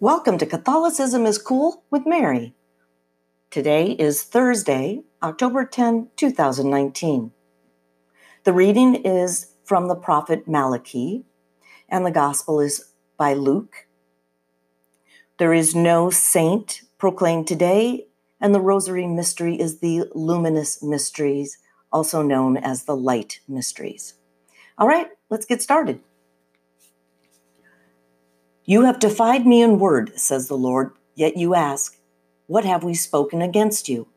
Welcome to Catholicism is Cool with Mary. Today is Thursday, October 10, 2019. The reading is from the prophet Malachi, and the gospel is by Luke. There is no saint proclaimed today, and the Rosary Mystery is the Luminous Mysteries, also known as the Light Mysteries. All right, let's get started. You have defied me in word, says the Lord, yet you ask, What have we spoken against you?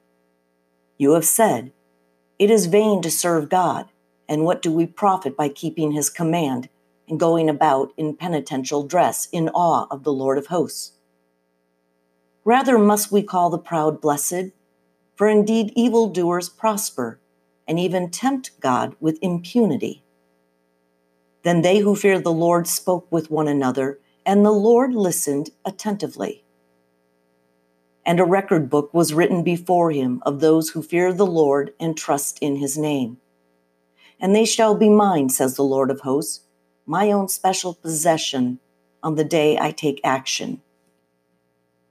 You have said, It is vain to serve God, and what do we profit by keeping his command and going about in penitential dress in awe of the Lord of hosts? Rather must we call the proud blessed, for indeed evildoers prosper and even tempt God with impunity. Then they who fear the Lord spoke with one another and the Lord listened attentively. And a record book was written before him of those who fear the Lord and trust in his name. And they shall be mine, says the Lord of hosts, my own special possession on the day I take action.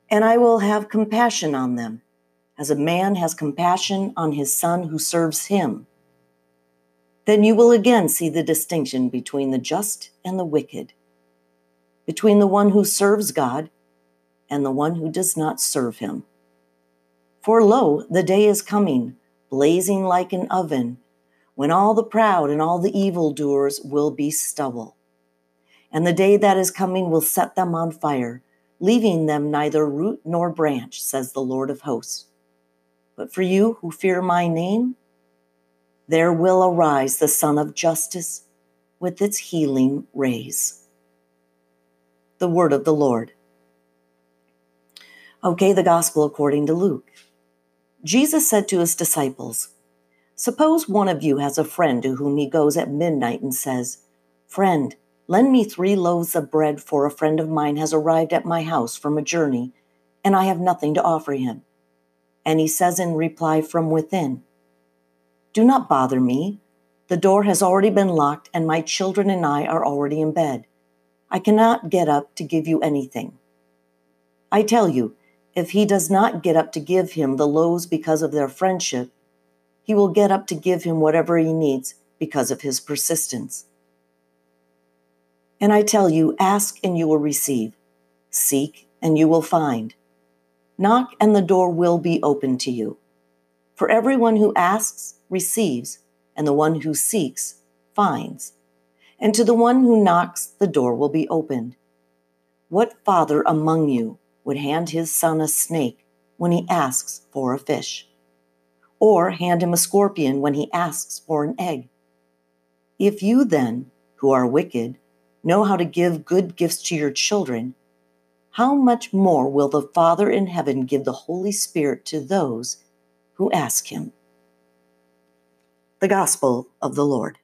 And I will have compassion on them, as a man has compassion on his son who serves him. Then you will again see the distinction between the just and the wicked between the one who serves God and the one who does not serve him. For lo, the day is coming, blazing like an oven, when all the proud and all the evildoers will be stubble. And the day that is coming will set them on fire, leaving them neither root nor branch, says the Lord of hosts. But for you who fear my name, there will arise the Sun of Justice with its healing rays the word of the Lord. Okay, the gospel according to Luke. Jesus said to his disciples, Suppose one of you has a friend to whom he goes at midnight and says, Friend, lend me three loaves of bread, for a friend of mine has arrived at my house from a journey, and I have nothing to offer him. And he says in reply from within, Do not bother me. The door has already been locked, and my children and I are already in bed. I cannot get up to give you anything. I tell you, if he does not get up to give him the loaves because of their friendship, he will get up to give him whatever he needs because of his persistence. And I tell you, ask and you will receive, seek and you will find, knock and the door will be open to you. For everyone who asks receives, and the one who seeks finds and to the one who knocks, the door will be opened. What father among you would hand his son a snake when he asks for a fish? Or hand him a scorpion when he asks for an egg? If you then, who are wicked, know how to give good gifts to your children, how much more will the Father in heaven give the Holy Spirit to those who ask him? The Gospel of the Lord.